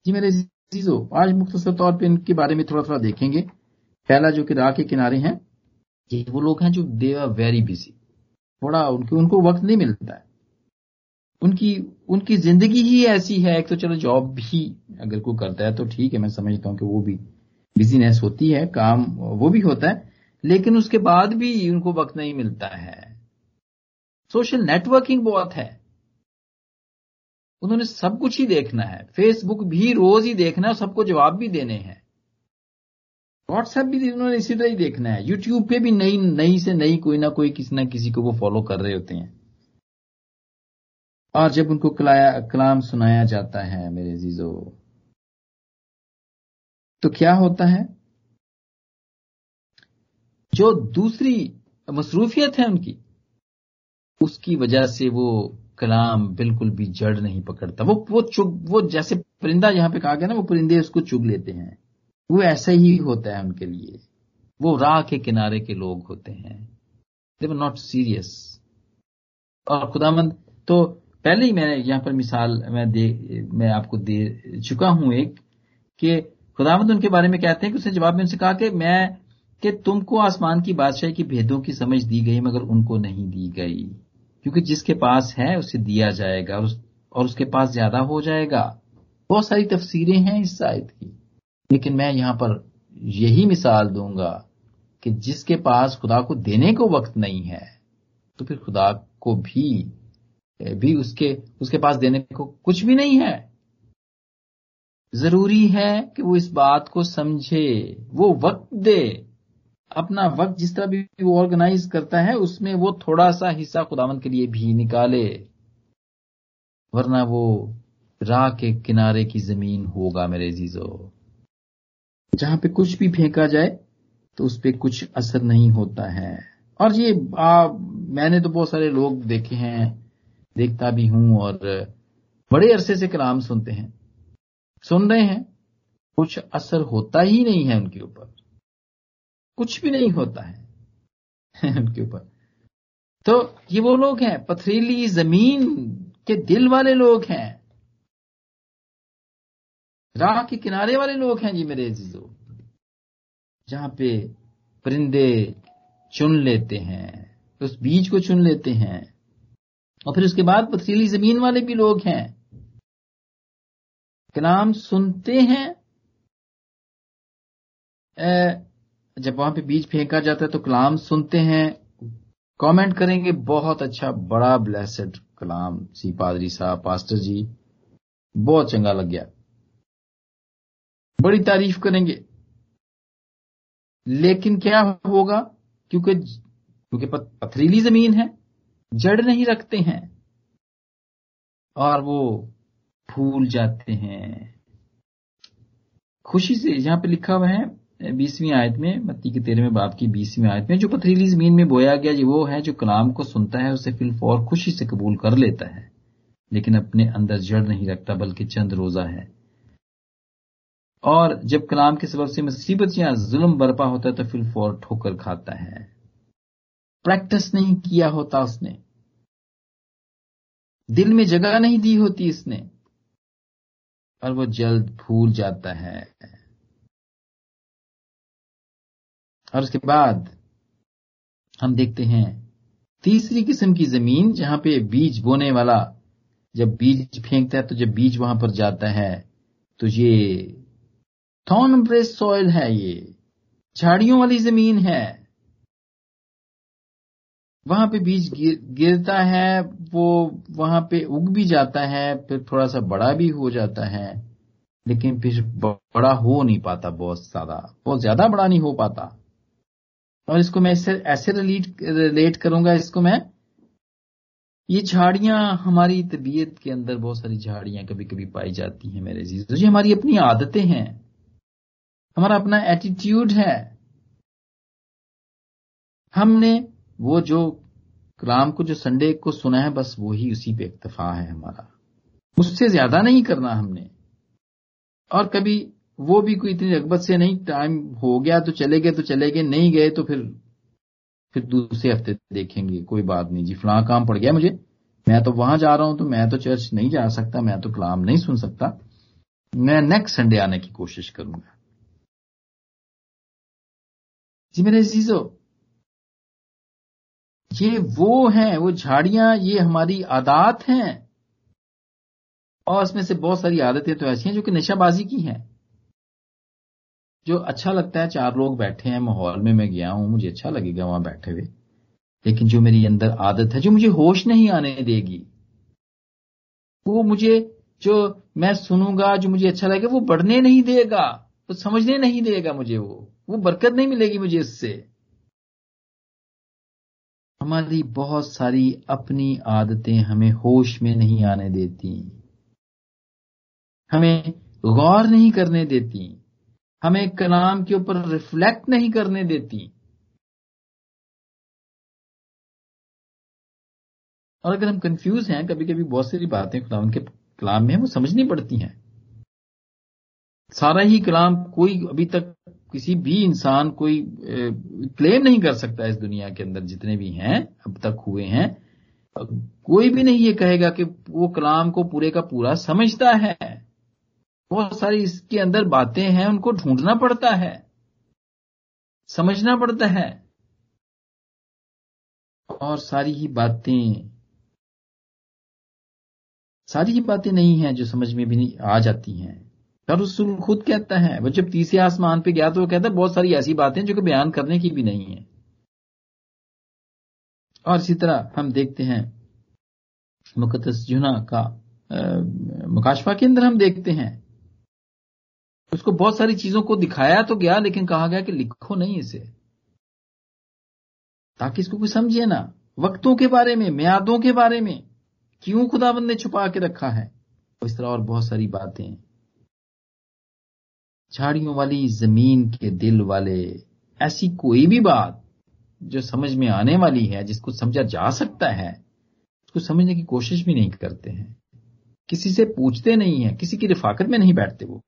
जी मेरे चीज़ों आज मुख्तर तौर पर इनके बारे में थोड़ा थोड़ा देखेंगे। पहला जो कि राह के किनारे हैं, ये वो लोग हैं जो दे आर वेरी बिज़ी। थोड़ा उनके, उनको वक्त नहीं मिलता है। उनकी उनकी ज़िंदगी ही ऐसी है, एक तो चलो जॉब भी अगर कोई करता है तो ठीक है, मैं समझता हूँ कि वो भी बिजीनेस होती है, काम वो भी होता है, लेकिन उसके बाद भी उनको वक्त नहीं मिलता है। सोशल नेटवर्किंग बहुत है। उन्होंने सब कुछ ही देखना है। फेसबुक भी रोज ही देखना है सबको जवाब भी देने हैं। व्हाट्सएप भी उन्होंने इसी तरह ही देखना है। यूट्यूब पे भी नई नई से नई कोई ना कोई किसी ना किसी को वो फॉलो कर रहे होते हैं। और जब उनको कलाम सुनाया जाता है मेरे जीजो तो क्या होता है? जो दूसरी मसरूफियत है उनकी, उसकी वजह से वो कलाम बिल्कुल भी जड़ नहीं पकड़ता। वो वो चुग, वो जैसे परिंदा यहाँ पे कहा गया ना, वो परिंदे उसको चुग लेते हैं। वो ऐसा ही होता है उनके लिए। वो राह के किनारे के लोग होते हैं। दे वर नॉट सीरियस और खुदामंद तो पहले ही मैंने यहाँ पर मिसाल मैं दे, मैं आपको दे चुका हूँ एक कि खुदामंद उनके बारे में कहते हैं कि उसने जवाब में उनसे कहा कि मैं, कि तुमको आसमान की बादशाही की भेदों की समझ दी गई, मगर उनको नहीं दी गई। क्योंकि जिसके पास है उसे दिया जाएगा और, उस, और उसके पास ज़्यादा हो जाएगा। बहुत सारी तफसीरें हैं इस शायद की। लेकिन मैं यहाँ पर यही मिसाल दूँगा कि जिसके पास खुदा को देने को वक्त नहीं है तो फिर खुदा को भी भी उसके उसके पास देने को कुछ भी नहीं है। ज़रूरी है कि वो इस बात को समझे वो वक्त दे। अपना वक्त जिस तरह भी वो ऑर्गेनाइज करता है उसमें वो थोड़ा सा हिस्सा खुदावन के लिए भी निकाले। वरना वो राह के किनारे की ज़मीन होगा मेरे जीजो जहाँ पे कुछ भी फेंका जाए तो उस पर कुछ असर नहीं होता है। और ये आ, मैंने तो बहुत सारे लोग देखे हैं देखता भी हूँ और बड़े अरसे से कलाम सुनते हैं। सुन रहे हैं कुछ असर होता ही नहीं है उनके ऊपर। कुछ भी नहीं होता है। उनके ऊपर। तो ये वो लोग हैं, पथरीली ज़मीन के दिल वाले लोग हैं। राह के किनारे वाले लोग हैं जी मेरे अजीजो। जहाँ पे परिंदे चुन लेते हैं, उस बीज को चुन लेते हैं, और फिर उसके बाद पथरीली ज़मीन वाले भी लोग हैं। कलाम सुनते हैं जब वहाँ पे बीज फेंका जाता है तो कलाम सुनते हैं। कमेंट करेंगे, बहुत अच्छा बड़ा ब्लेसड कलाम। सी पादरी साहब, पास्टर जी, बहुत चंगा लग गया। बड़ी तारीफ़ करेंगे। लेकिन क्या होगा, क्योंकि क्योंकि पथरीली ज़मीन है, जड़ नहीं रखते हैं, और वो फूल जाते हैं। खुशी से यहाँ पे लिखा हुआ है बीसवीं आयत में, मत्ती के तेरहवें बाप की बीसवीं आयत में, जो पथरीली ज़मीन में बोया गया ये वो है, जो कलाम को सुनता है, उसे फिलफौर खुशी से कबूल कर लेता है। लेकिन अपने अंदर जड़ नहीं रखता, बल्कि चंद रोजा है। और जब कलाम के सबब से मुसीबत या जुल्म बरपा होता है तो फिलफौर ठोकर खाता है। प्रैक्टिस नहीं किया होता उसने। दिल में जगह नहीं दी होती इसने। और वो जल्द भूल जाता है। और उसके बाद हम देखते हैं तीसरी किस्म की ज़मीन जहाँ पे बीज बोने वाला जब बीज फेंकता है तो जब बीज वहाँ पर जाता है तो ये थॉन ब्रेस सॉइल है ये। झाड़ियों वाली ज़मीन है। वहाँ पे बीज गिर, गिरता है वो वहाँ पे उग भी जाता है फिर थोड़ा सा बड़ा भी हो जाता है लेकिन फिर बड़ा हो नहीं पाता बहुत ज़्यादा बहुत ज़्यादा बड़ा नहीं हो पाता। और इसको मैं ऐसे ऐसे रिलेट रिलेट करूँगा, इसको मैं। ये झाड़ियाँ, हमारी तबीयत के अंदर बहुत सारी झाड़ियाँ कभी कभी पाई जाती हैं मेरे जीज तो ये हमारी अपनी आदतें हैं। हमारा अपना एटीट्यूड है। हमने वो जो कलाम को, जो संडे को सुना है, बस वो ही उसी पे इतफा है हमारा। उससे ज़्यादा नहीं करना हमने। और कभी वो भी कोई इतनी रगबत से नहीं टाइम हो गया तो चले गए तो चले गए, नहीं गए तो फिर फिर दूसरे हफ़्ते देखेंगे, कोई बात नहीं जी। फला काम पड़ गया मुझे। मैं तो वहाँ जा रहा हूँ तो मैं तो चर्च नहीं जा सकता, मैं तो कलाम नहीं सुन सकता। मैं नेक्स्ट संडे आने की कोशिश करूँगा। जी मेरे जीजो ये वो हैं, वो झाड़ियाँ, ये हमारी आदात हैं। और इसमें से बहुत सारी आदतें तो ऐसी हैं जो कि नशाबाजी की हैं। जो अच्छा लगता है, चार लोग बैठे हैं, माहौल में मैं गया हूँ, मुझे अच्छा लगेगा वहाँ बैठे हुए। लेकिन जो मेरी अंदर आदत है, जो मुझे होश नहीं आने देगी, वो मुझे, जो मैं सुनूँगा, जो मुझे अच्छा लगेगा, वो बढ़ने नहीं देगा। वो समझने नहीं देगा मुझे वो। वो बरकत नहीं मिलेगी मुझे इससे। हमारी बहुत सारी अपनी आदतें हमें होश में नहीं आने देती। हमें गौर नहीं करने देती। हमें कलाम के ऊपर रिफ्लेक्ट नहीं करने देती। और अगर हम कंफ्यूज हैं कभी कभी बहुत सारी बातें खुदा उनके कलाम में वो समझनी पड़ती हैं। सारा ही कलाम कोई अभी तक किसी भी इंसान कोई क्लेम नहीं कर सकता इस दुनिया के अंदर, जितने भी हैं, अब तक हुए हैं। कोई भी नहीं ये कहेगा कि वो कलाम को पूरे का पूरा समझता है। बहुत सारी इसके अंदर बातें हैं, उनको ढूंढना पड़ता है, समझना पड़ता है। और सारी ही बातें, सारी ही बातें नहीं हैं जो समझ में भी नहीं आ जाती हैं। और रसूल खुद कहता है, वो जब तीसरे आसमान पे गया तो वो कहता है, बहुत सारी ऐसी बातें जो कि बयान करने की भी नहीं है। और इसी तरह हम देखते हैं मुकदस जुना का मुकाशफा के अंदर हम देखते हैं उसको बहुत सारी चीज़ों को दिखाया तो गया, लेकिन कहा गया कि लिखो नहीं इसे। ताकि इसको कोई समझे ना। वक्तों के बारे में, म्यादों के बारे में, क्यों खुदाबंद ने छुपा के रखा है? इस तरह और बहुत सारी बातें। झाड़ियों वाली ज़मीन के दिल वाले, ऐसी कोई भी बात जो समझ में आने वाली है, जिसको समझा जा सकता है, उसको समझने की कोशिश भी नहीं करते हैं। किसी से पूछते नहीं है, किसी की रिफाकत में नहीं बैठते वो।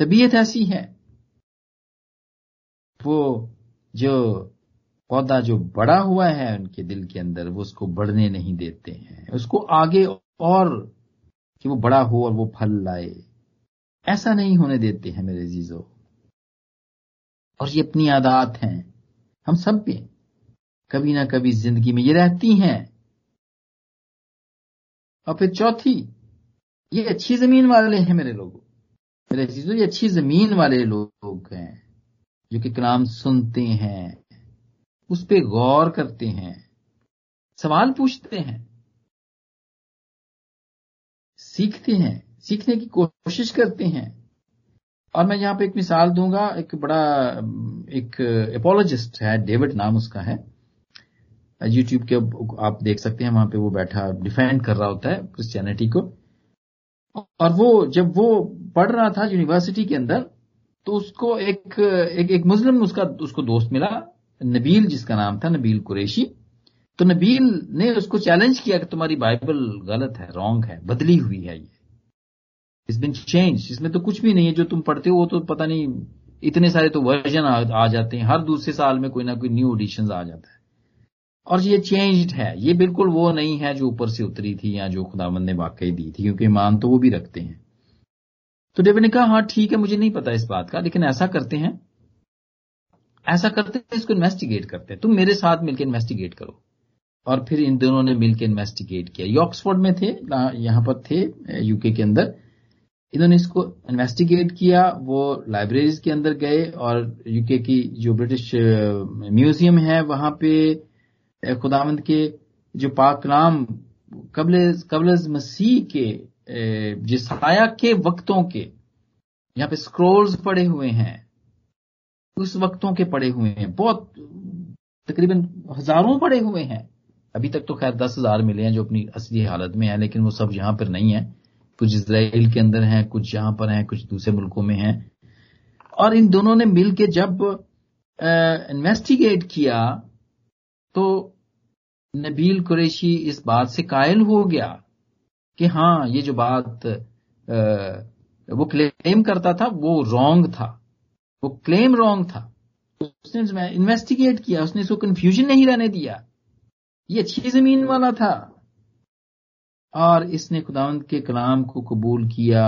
तबीयत ऐसी है। वो जो पौधा जो बड़ा हुआ है उनके दिल के अंदर, वो उसको बढ़ने नहीं देते हैं। उसको आगे और कि वो बड़ा हो और वो फल लाए। ऐसा नहीं होने देते हैं मेरे जीजो और ये अपनी आदात हैं। हम सब पे कभी ना कभी ज़िंदगी में ये रहती हैं। और फिर चौथी, ये अच्छी ज़मीन वाले हैं मेरे लोगों। मेरे ये अच्छी ज़मीन वाले लोग हैं, जो कि कलाम सुनते हैं, उस पर गौर करते हैं, सवाल पूछते हैं, सीखते हैं, सीखने की कोशिश करते हैं। और मैं यहाँ पे एक मिसाल दूँगा, एक बड़ा, एक एपोलॉजिस्ट है डेविड नाम उसका है। यूट्यूब के आप देख सकते हैं, वहाँ पे वो बैठा डिफेंड कर रहा होता है क्रिश्चियनिटी को। और वो जब वो पढ़ रहा था यूनिवर्सिटी के अंदर तो उसको एक एक, एक मुस्लिम उसका उसको दोस्त मिला नबील जिसका नाम था नबील कुरेशी। तो नबील ने उसको चैलेंज किया कि तुम्हारी बाइबल गलत है रॉन्ग है बदली हुई है ये। इस बिन चेंज इसमें तो कुछ भी नहीं है जो तुम पढ़ते हो वो तो पता नहीं इतने सारे तो वर्जन आ, आ जाते हैं हर दूसरे साल में कोई ना कोई न्यू एडिशन आ जाता है। और ये चेंज्ड है। ये बिल्कुल वो नहीं है जो ऊपर से उतरी थी या जो खुदाबंद ने वाकई दी थी, क्योंकि ईमान तो वो भी रखते हैं। तो डेविड ने कहा हाँ ठीक है, मुझे नहीं पता इस बात का, लेकिन ऐसा करते हैं। ऐसा करते हैं, इसको इन्वेस्टिगेट करते हैं। तुम मेरे साथ मिलकर इन्वेस्टिगेट करो। और फिर इन दोनों ने मिलकर इन्वेस्टिगेट किया। ये ऑक्सफोर्ड में थे यहाँ पर थे, यूके के अंदर। इन्होंने इसको इन्वेस्टिगेट किया, वो लाइब्रेरीज के अंदर गए और यूके की जो ब्रिटिश म्यूज़ियम है, वहाँ पे खुदावंद के जो पाक नाम कबल कबल मसीह के जिसाया के वक्तों के, यहाँ पे स्क्रोल्स पड़े हुए हैं। उस वक्तों के पड़े हुए हैं। बहुत, तकरीबन हज़ारों पड़े हुए हैं। अभी तक तो खैर दस हज़ार मिले हैं जो अपनी असली हालत में है, लेकिन वो सब यहाँ पर नहीं है। कुछ इसराइल के अंदर हैं, कुछ यहाँ पर हैं, कुछ दूसरे मुल्कों में हैं। और इन दोनों ने मिलकर जब इन्वेस्टिगेट किया तो नबील कुरैशी इस बात से कायल हो गया कि हाँ ये जो बात वो क्लेम करता था, वो रॉन्ग था। वो क्लेम रॉन्ग था। उसने इन्वेस्टिगेट किया, उसने इसको कंफ्यूजन नहीं रहने दिया। ये अच्छी ज़मीन वाला था। और इसने खुदावंत के कलाम को कबूल किया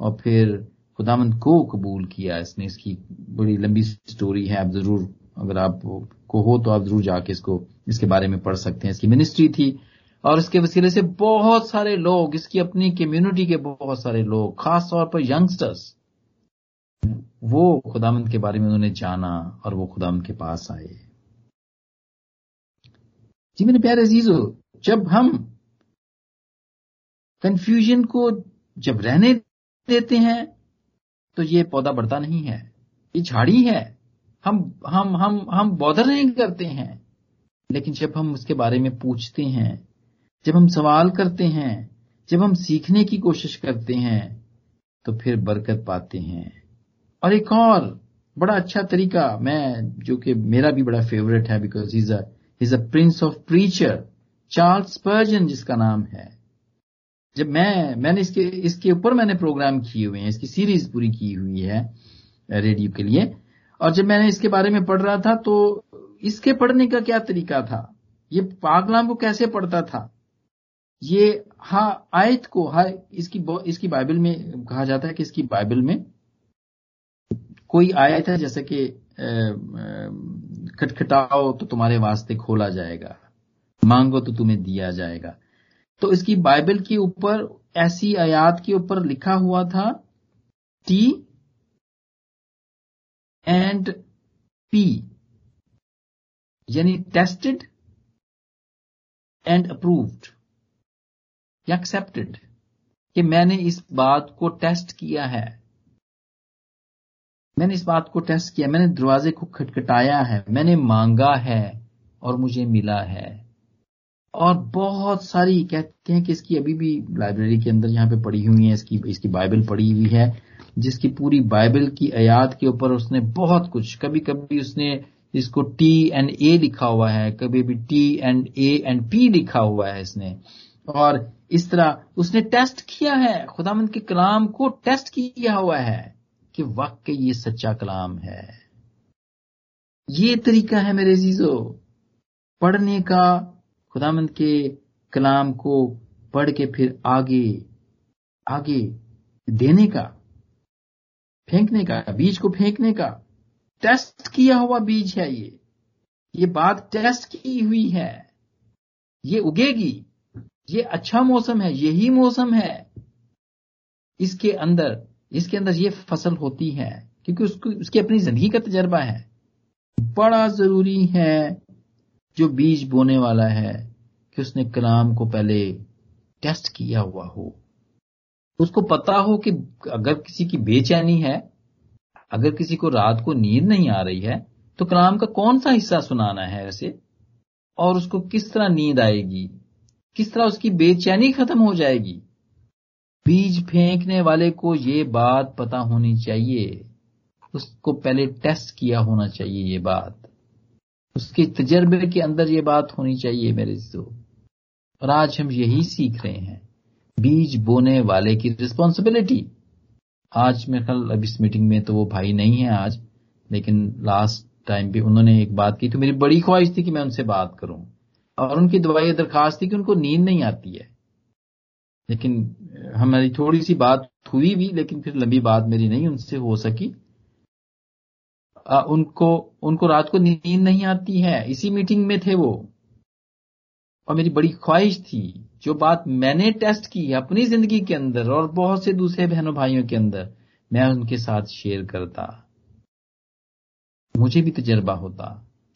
और फिर खुदावंत को कबूल किया। इसने इसकी बड़ी लंबी स्टोरी है, आप ज़रूर अगर आप को हो तो आप ज़रूर जाके इसको, इसके बारे में पढ़ सकते हैं। इसकी मिनिस्ट्री थी और इसके वसीले से बहुत सारे लोग, इसकी अपनी कम्युनिटी के बहुत सारे लोग, खास तौर पर यंगस्टर्स वो खुदामंद के बारे में उन्होंने जाना और वो खुदामंद के पास आए। जी मेरे प्यारे अजीजो, जब हम कंफ्यूजन को जब रहने देते हैं तो ये पौधा बढ़ता नहीं है, ये झाड़ी है। हम हम हम हम बॉदर नहीं करते हैं। लेकिन जब हम उसके बारे में पूछते हैं, जब हम सवाल करते हैं, जब हम सीखने की कोशिश करते हैं तो फिर बरकत पाते हैं। और एक और बड़ा अच्छा तरीका, मैं, जो कि मेरा भी बड़ा फेवरेट है because is is a prince of preacher Charles Spurgeon जिसका नाम है। जब मैं, मैंने इसके इसके ऊपर मैंने प्रोग्राम किए हुए हैं, इसकी सीरीज़ पूरी की हुई है रेडियो के लिए। और जब मैंने इसके बारे में पढ़ रहा था तो इसके पढ़ने का क्या तरीका था? ये पाकलाम को कैसे पढ़ता था? ये, हा, आयत को, हा, इसकी इसकी बाइबल में कहा जाता है कि इसकी बाइबल में कोई आयत है, जैसे कि खटखटाओ तो तुम्हारे वास्ते खोला जाएगा, मांगो तो तुम्हें दिया जाएगा। तो इसकी बाइबल के ऊपर, ऐसी आयात के ऊपर लिखा हुआ था, टी एंड पी यानी टेस्टेड एंड अप्रूव्ड या एक्सेप्टेड कि मैंने इस बात को टेस्ट किया है। मैंने इस बात को टेस्ट किया, मैंने दरवाजे को खटखटाया है, मैंने मांगा है और मुझे मिला है। और बहुत सारी कहते हैं कि इसकी अभी भी लाइब्रेरी के अंदर यहाँ पे पड़ी हुई है, इसकी इसकी बाइबल पड़ी हुई है। जिसकी पूरी बाइबल की आयात के ऊपर उसने बहुत कुछ कभी कभी उसने इसको टी एंड ए लिखा हुआ है कभी भी T and A and P लिखा हुआ है इसने। और इस तरह उसने टेस्ट किया है खुदामंद के कलाम को टेस्ट किया हुआ है कि वाकई ये सच्चा कलाम है। ये तरीका है मेरे जीजो पढ़ने का खुदामंद के कलाम को पढ़ के फिर आगे आगे देने का। फेंकने का, बीज को फेंकने का। टेस्ट किया हुआ बीज है ये। ये बात टेस्ट की हुई है। ये उगेगी। ये अच्छा मौसम है, यही मौसम है। इसके अंदर इसके अंदर ये फ़सल होती है, क्योंकि उसको, उसकी अपनी ज़िंदगी का तजर्बा है। बड़ा ज़रूरी है जो बीज बोने वाला है कि उसने कलाम को पहले टेस्ट किया हुआ हो। उसको पता हो कि अगर किसी की बेचैनी है, अगर किसी को रात को नींद नहीं आ रही है तो कलाम का कौन सा हिस्सा सुनाना है ऐसे? और उसको किस तरह नींद आएगी? किस तरह उसकी बेचैनी खत्म हो जाएगी? बीज फेंकने वाले को ये बात पता होनी चाहिए। उसको पहले टेस्ट किया होना चाहिए ये बात। उसके तजर्बे के अंदर ये बात होनी चाहिए मेरे और आज हम यही सीख रहे हैं। बीज बोने वाले की रिस्पॉन्सिबिलिटी आज मेरे ख्याल अब इस मीटिंग में तो वो भाई नहीं है आज लेकिन लास्ट टाइम भी उन्होंने एक बात की तो मेरी बड़ी ख्वाहिश थी कि मैं उनसे बात करूँ। और उनकी दवाई दरखास्त थी कि उनको नींद नहीं आती है। लेकिन हमारी थोड़ी सी बात हुई भी लेकिन फिर लंबी बात मेरी नहीं उनसे हो सकी। आ, उनको उनको रात को नींद नहीं आती है। इसी मीटिंग में थे वो। और मेरी बड़ी ख्वाहिश थी जो बात मैंने टेस्ट की है अपनी ज़िंदगी के अंदर और बहुत से दूसरे बहनों भाइयों के अंदर, मैं उनके साथ शेयर करता। मुझे भी तजर्बा होता,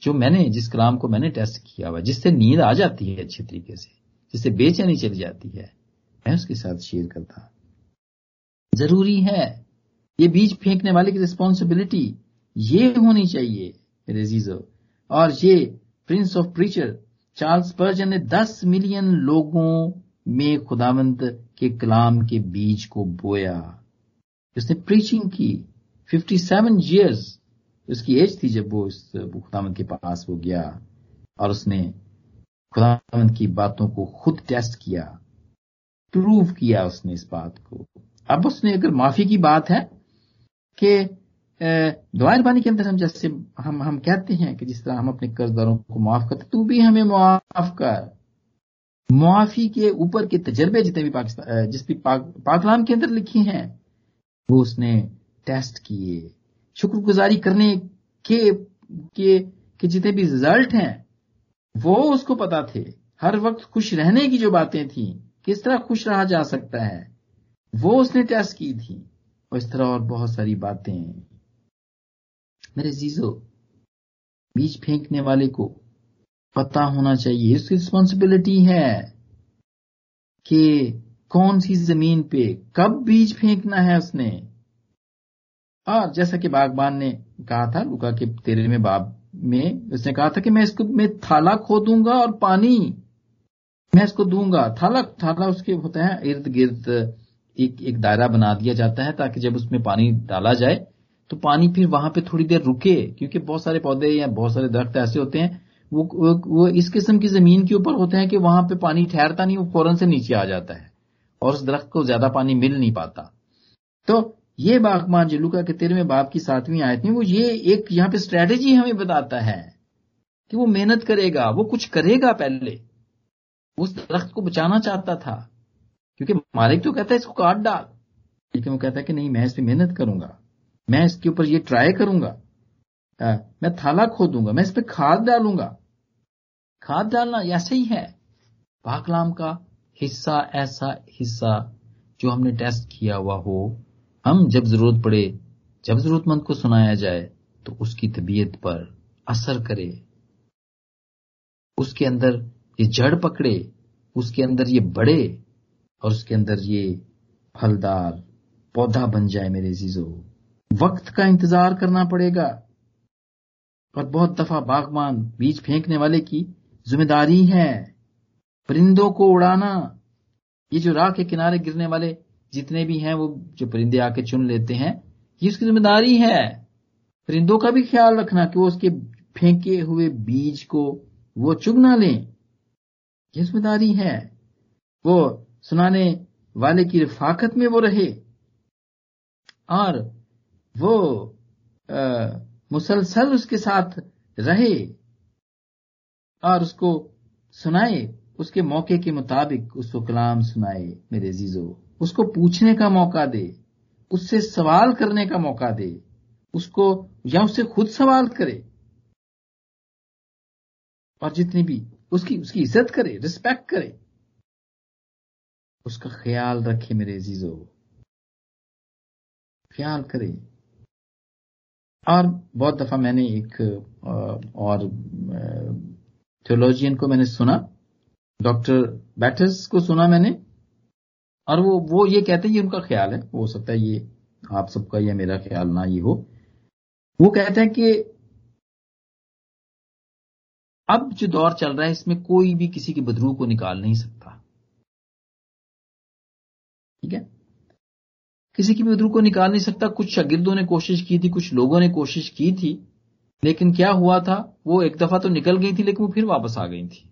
जो मैंने, जिस कलाम को मैंने टेस्ट किया हुआ, जिससे नींद आ जाती है अच्छे तरीके से, जिससे बेचैनी चली जाती है, मैं उसके साथ शेयर करता। ज़रूरी है, ये बीज फेंकने वाले की रिस्पॉन्सिबिलिटी ये होनी चाहिए, मेरे जीजो और ये prince of preacher Charles Spurgeon ने 10 मिलियन लोगों में खुदावंत के कलाम के बीज को बोया। उसने प्रीचिंग की। 57 सेवन ईयर्स उसकी एज थी जब वो इस खुदावंत के पास वो गया और उसने खुदावंत की बातों को खुद टेस्ट किया प्रूव किया उसने इस बात को। अब उसने अगर माफ़ी की बात है कि दुआर बानी के अंदर हम जैसे हम हम कहते हैं कि जिस तरह हम अपने कर्जदारों को माफ़ करते तू भी हमें माफ़ कर। मुआफी के ऊपर के तजर्बे जितने भी पाकिस्तान जिस भी पाक, पाकलाम के अंदर लिखे हैं वो उसने टेस्ट किए। शुक्रगुजारी करने के के, के जितने भी रिज़ल्ट हैं वो उसको पता थे। हर वक्त खुश रहने की जो बातें थी किस तरह खुश रहा जा सकता है वो उसने टेस्ट की थी। और इस तरह और बहुत सारी बातें मेरे जीजो, बीज फेंकने वाले को पता होना चाहिए। इसकी रिस्पॉन्सिबिलिटी है कि कौन सी ज़मीन पे कब बीज फेंकना है उसने। और जैसा कि बागबान ने कहा था, लुका के तेरे में बाब में, उसने कहा था कि मैं इसको, मैं थाला खोदूँगा और पानी, मैं इसको दूँगा। थाला थाला उसके होता है इर्द गिर्द एक एक दायरा बना दिया जाता है ताकि जब उसमें पानी डाला जाए तो पानी फिर वहाँ पे थोड़ी देर रुके क्योंकि बहुत सारे पौधे या बहुत सारे दरख्त ऐसे होते हैं वो, वो वो इस किस्म की ज़मीन के ऊपर होते हैं कि वहाँ पे पानी ठहरता नहीं वो फ़ौरन से नीचे आ जाता है और उस दरख्त को ज़्यादा पानी मिल नहीं पाता। तो ये बागमान जलूका के तेरहवें बाप की सातवीं आयत में वो ये एक यहाँ पे स्ट्रेटेजी हमें बताता है कि वो मेहनत करेगा वो कुछ करेगा पहले। उस दरख्त को बचाना चाहता था क्योंकि मालिक तो कहता है इसको काट डाल। लेकिन वो कहता है कि नहीं मैं इस पर मेहनत करूँगा। मैं इसके ऊपर ये ट्राई करूँगा। आ, मैं थाला खोदूँगा मैं इस पर खाद डालूँगा। खाद डालना ऐसे ही है? पाकलाम का हिस्सा ऐसा हिस्सा जो हमने टेस्ट किया हुआ हो। हम जब ज़रूरत पड़े जब जरूरतमंद को सुनाया जाए तो उसकी तबीयत पर असर करे। उसके अंदर ये जड़ पकड़े उसके अंदर ये बढ़े और उसके अंदर ये फलदार पौधा बन जाए मेरे जीजो वक्त का इंतज़ार करना पड़ेगा। और बहुत दफ़ा बागबान बीज फेंकने वाले की ज़िम्मेदारी है। परिंदों को उड़ाना। ये जो राह के किनारे गिरने वाले जितने भी हैं, वो जो परिंदे आके चुन लेते हैं, ये उसकी ज़िम्मेदारी है। परिंदों का भी ख्याल रखना कि वो उसके फेंके हुए बीज को वो चुग ना लें। ये ज़िम्मेदारी है। वो सुनाने वाले की रिफाकत में वो रहे। और वो मुसलसल उसके साथ रहे और उसको सुनाए, उसके मौके के मुताबिक उसको कलाम सुनाए, मेरे जीजो उसको पूछने का मौका दे, उससे सवाल करने का मौका दे, उसको या उससे खुद सवाल करे और जितनी भी उसकी उसकी इज़्ज़त करे रिस्पेक्ट करे, उसका ख्याल रखे मेरे जीजो ख्याल करे। और बहुत दफ़ा मैंने एक और थियोलॉजियन को मैंने सुना डॉक्टर बैटर्स को सुना मैंने, और वो वो ये कहते हैं ये उनका ख्याल है, हो सकता है ये आप सबका या मेरा ख्याल ना ये हो। वो कहते हैं कि अब जो दौर चल रहा है, इसमें कोई भी किसी के बदरू को निकाल नहीं सकता। ठीक है? किसी की भी बदरू को निकाल नहीं सकता। कुछ शागिर्दों ने कोशिश की थी, कुछ लोगों ने कोशिश की थी, लेकिन क्या हुआ था? वो एक दफ़ा तो निकल गई थी, लेकिन वो फिर वापस आ गई थी।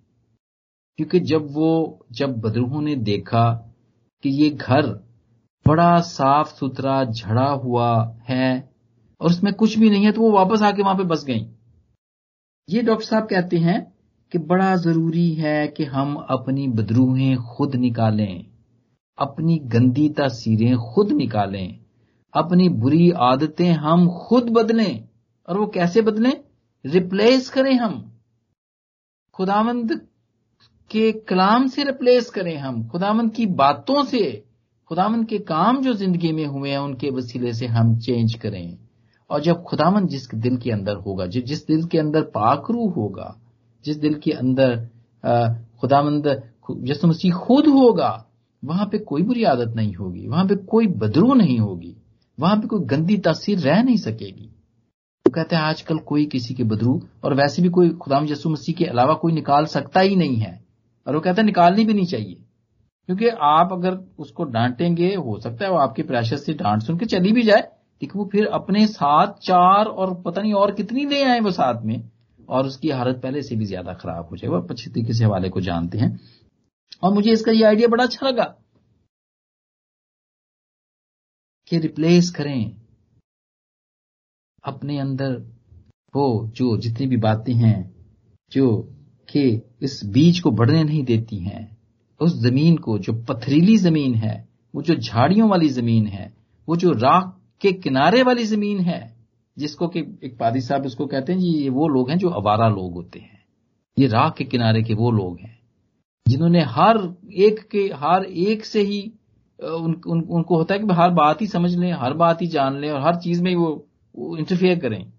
क्योंकि जब वो, जब बदरूहों ने देखा कि ये घर बड़ा साफ़ सुथरा, झड़ा हुआ है और उसमें कुछ भी नहीं है तो वो वापस आके वहाँ पे बस गई। ये डॉक्टर साहब कहते हैं कि बड़ा ज़रूरी है कि हम अपनी बदरूहें खुद निकालें। अपनी गंदी तस्वीरें खुद निकालें, अपनी बुरी आदतें हम खुद बदलें, और वो कैसे बदलें? रिप्लेस करें हम। खुदावंद के कलाम से रिप्लेस करें हम। खुदावंद की बातों से, खुदावंद के काम जो ज़िंदगी में हुए हैं, उनके वसीले से हम चेंज करें। और जब खुदावंद जिस दिल के अंदर होगा, जो, जिस दिल के अंदर पाकरू होगा, जिस दिल के अंदर खुदावंद यसु मसीह खुद होगा वहाँ पे कोई बुरी आदत नहीं होगी, वहाँ पे कोई बदरू नहीं होगी, वहाँ पे कोई गंदी तासीर रह नहीं सकेगी। वो तो कहते हैं, आजकल कोई किसी के बदरू और वैसे भी कोई खुदाम यसु मसीह के अलावा कोई निकाल सकता ही नहीं है। और वो कहते हैं, निकालनी भी नहीं चाहिए। क्योंकि आप अगर उसको डांटेंगे, हो सकता है वो आपके प्रेशर से डांट सुन के चली भी जाए, लेकिन वो फिर अपने साथ चार और पता नहीं और कितनी ले आए वो साथ में, और उसकी हालत पहले से भी ज़्यादा खराब हो जाए। वो अच्छी तरीके से हवाले को जानते हैं। और मुझे इसका ये आइडिया बड़ा अच्छा लगा कि रिप्लेस करें अपने अंदर वो जो जितनी भी बातें हैं, जो कि इस बीज को बढ़ने नहीं देती हैं, उस ज़मीन को जो पथरीली ज़मीन है, वो जो झाड़ियों वाली ज़मीन है, वो जो राख के किनारे वाली ज़मीन है, जिसको कि एक पादी साहब उसको कहते हैं जी ये वो लोग हैं जो अवारा लोग होते हैं। ये राख के किनारे के वो लोग हैं। जिन्होंने हर एक के हर एक से ही उन, उन, उनको होता है कि हर बात ही समझ लें हर बात ही जान लें और हर चीज़ में ही वो, वो इंटरफेयर करें।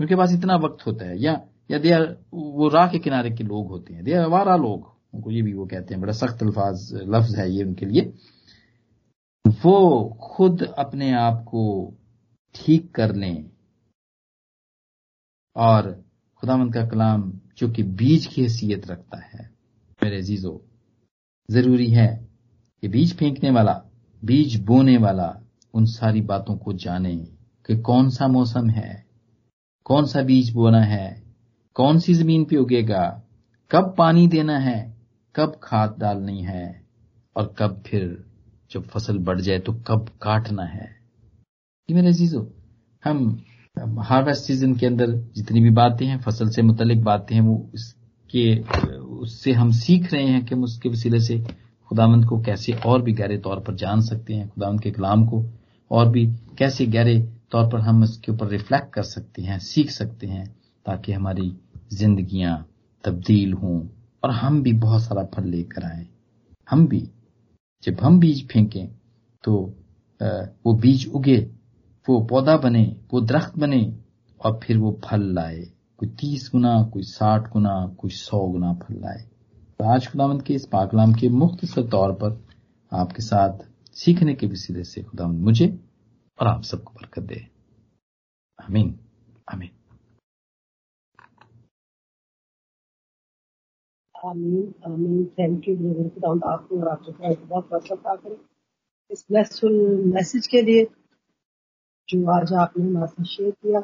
उनके पास इतना वक्त होता है। या या दे वो राह के किनारे के लोग होते हैं। दे अवारा लोग। उनको ये भी वो कहते हैं बड़ा सख्त अल्फाज लफ्ज है ये उनके लिए। वो खुद अपने आप को ठीक कर लें और खुदामंद का कलाम जो कि बीज की हैसियत रखता है मेरे अजीजो ज़रूरी है कि बीज फेंकने वाला, बीज बोने वाला उन सारी बातों को जाने कि कौन सा मौसम है, कौन सा बीज बोना है, कौन सी ज़मीन पे उगेगा, कब पानी देना है, कब खाद डालनी है और कब फिर जब फ़सल बढ़ जाए तो कब काटना है। ये मेरे अजीजो हम हार्वेस्ट सीज़न के अंदर जितनी भी बातें हैं, फ़सल से मुतलिक बातें हैं, वो इसके उससे हम सीख रहे हैं कि हम उसके वसीले से खुदावंद को कैसे और भी गहरे तौर पर जान सकते हैं खुदावंद के कलाम को और भी कैसे गहरे तौर पर हम इसके ऊपर रिफ्लेक्ट कर सकते हैं, सीख सकते हैं, ताकि हमारी जिंदगियाँ तब्दील हों और हम भी बहुत सारा फल लेकर आए। हम भी, जब हम बीज फेंकें तो वो बीज उगे, वो पौधा बने, वो दरख्त बने और फिर वो फल लाए। कोई तीस गुना, कोई साठ गुना, कोई सौ गुना फल लाए। तो आज खुदावंत के इस पाकलाम के मुख्तसर तौर पर आपके साथ सीखने के वसीले से खुदावंत मुझे और आप सबको बरकत दे। आमीन आमीन। आमीन आमीन। थैंक यू खुदावंत, आपको और आपके बहुत बरकत करें इस ब्लेसफुल मैसेज के लिए जो आज आपने हमारे साथ शेयर किया।